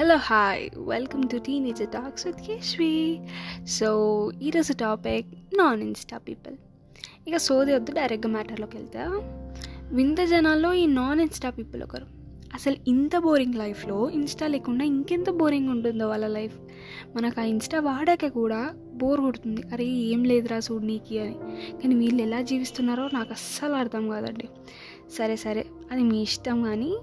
Hello hi welcome to teenager talks with Keshvi so ఈరోజు topic non insta people ఇక సోది వద్దు డైరెక్ట్గా మ్యాటర్లోకి వెళ్తా. వింత జనాల్లో ఈ నాన్ ఇన్స్టా పీపుల్ ఒకరు. అసలు ఇంత బోరింగ్ లైఫ్లో ఇన్స్టా లేకుండా ఇంకెంత బోరింగ్ ఉంటుందో వాళ్ళ లైఫ్ మనకు ఆ ఇన్స్టా వాడాక కూడా బోర్ కొడుతుంది. అరే ఏం లేదురా చూడు నీకి అని. కానీ వీళ్ళు ఎలా జీవిస్తున్నారో నాకు అస్సలు అర్థం కాదండి. సరే సరే. అది మీ ఇష్టం కానీ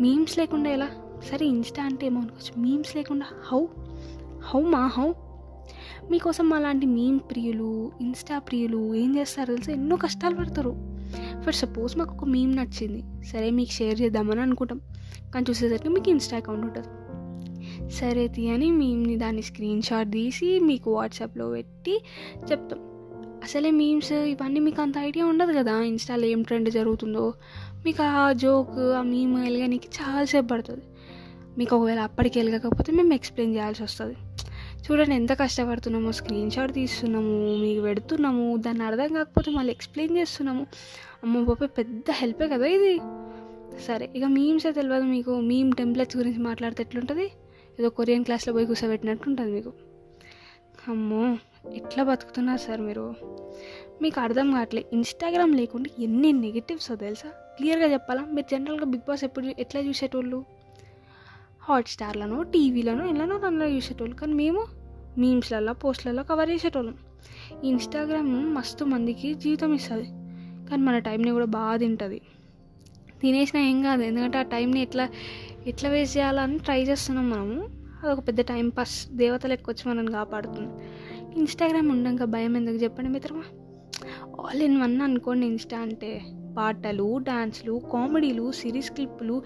మీమ్స్ లేకుండా ఎలా? సరే ఇన్స్టా అంటే ఏమో అనుకోవచ్చు. మీమ్స్ లేకుండా హౌ హౌ మా హౌ మీకోసం అలాంటి మీమ్ ప్రియులు ఇన్స్టా ప్రియులు ఏం చేస్తారు తెలుసు? ఎన్నో కష్టాలు పడతారు. ఫర్ సపోజ్ మాకు ఒక మీమ్ నచ్చింది. సరే మీకు షేర్ చేద్దామని అనుకుంటాం. కానీ చూసేసరికి మీకు ఇన్స్టా అకౌంట్ ఉంటుంది. సరే తీయని మీమ్ని దాన్ని స్క్రీన్ షాట్ తీసి మీకు వాట్సాప్లో పెట్టి చెప్తాం. అసలే మీమ్స్ ఇవన్నీ మీకు అంత ఐడియా ఉండదు కదా? ఇన్స్టాలో ఏం ట్రెండ్ జరుగుతుందో. మీకు ఆ జోక్ ఆ మీమ్ వెలగడానికి చాలాసేపు పడుతుంది. మీకు ఒకవేళ అప్పటికి వెళ్ళకపోతే మేము ఎక్స్ప్లెయిన్ చేయాల్సి వస్తుంది. చూడండి ఎంత కష్టపడుతున్నామో స్క్రీన్ షాట్ తీస్తున్నాము మీకు పెడుతున్నాము దాన్ని అర్థం కాకపోతే మళ్ళీ ఎక్స్ప్లెయిన్ చేస్తున్నాము. అమ్మ బాబాయ్ పెద్ద హెల్పే కదా ఇది. సరే ఇక మీమ్సే తెలియదు మీకు. మీమ్ టెంప్లెట్స్ గురించి మాట్లాడితే ఎట్లుంటుంది? ఏదో కొరియన్ క్లాస్లో పోయి కూర్చోబెట్టినట్టు ఉంటుంది మీకు. అమ్మో ఎట్లా బతుకుతున్నారు సార్ మీరు? మీకు అర్థం కావట్లేదు ఇన్స్టాగ్రామ్ లేకుండా ఎన్ని నెగిటివ్స్ తెలుసా? క్లియర్గా చెప్పాలా? మీరు జనరల్గా బిగ్ బాస్ ఎప్పుడు ఎట్లా చూసేటోళ్ళు? హాట్స్టార్లను టీవీలను ఎలానో దానిలో చూసేటోళ్ళు. కానీ మేము మీమ్స్లలో పోస్ట్లలో కవర్ చేసేటోళ్ళం. ఇన్స్టాగ్రామ్ మస్తు మందికి జీవితం ఇస్తుంది. కానీ మన టైంని కూడా బాగా తింటుంది. తినేసినా ఏం కాదు. ఎందుకంటే ఆ టైంని ఎట్లా ఎట్లా వేస్ట్ చేయాలని ట్రై చేస్తున్నాం మనము. అదొక పెద్ద టైం పాస్. దేవతలు ఎక్కువ వచ్చి మనల్ని కాపాడుతుంది. ఇన్స్టాగ్రామ్ ఉండక భయం ఎందుకు? చెప్పండి మిత్రమా? ఆల్ ఇన్ వన్ అనుకోండి ఇన్స్టా అంటే. పాటలు డాన్స్లు కామెడీలు సిరీస్ క్లిప్పులు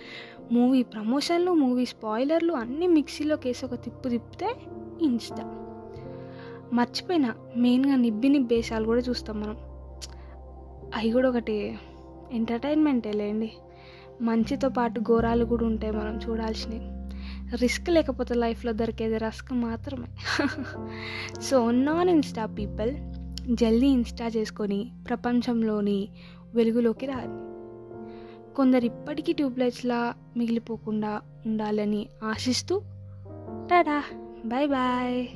మూవీ ప్రమోషన్లు మూవీ స్పాయిలర్లు అన్నీ మిక్సీలోకి వేసి ఒక తిప్పు తిప్పితే ఇన్స్టా. మర్చిపోయినా మెయిన్గా నిబ్బి నిబ్బేసాలు కూడా చూస్తాం మనం. అవి కూడా ఒకటి ఎంటర్టైన్మెంటే లేండి. మంచితో పాటు ఘోరాలు కూడా ఉంటాయి మనం చూడాల్సినవి. రిస్క్ లేకపోతే లైఫ్లో దొరికేది రస్క్ మాత్రమే. సో నాన్ ఇన్స్టా పీపుల్ జల్దీ ఇన్స్టా చేసుకొని ప్రపంచంలోని వెలుగులోకి రాలి కొందరు ఇప్పటికీ ట్యూబ్లైట్స్లా మిగిలిపోకుండా ఉండాలని ఆశిస్తూ టాడా బాయ్ బాయ్.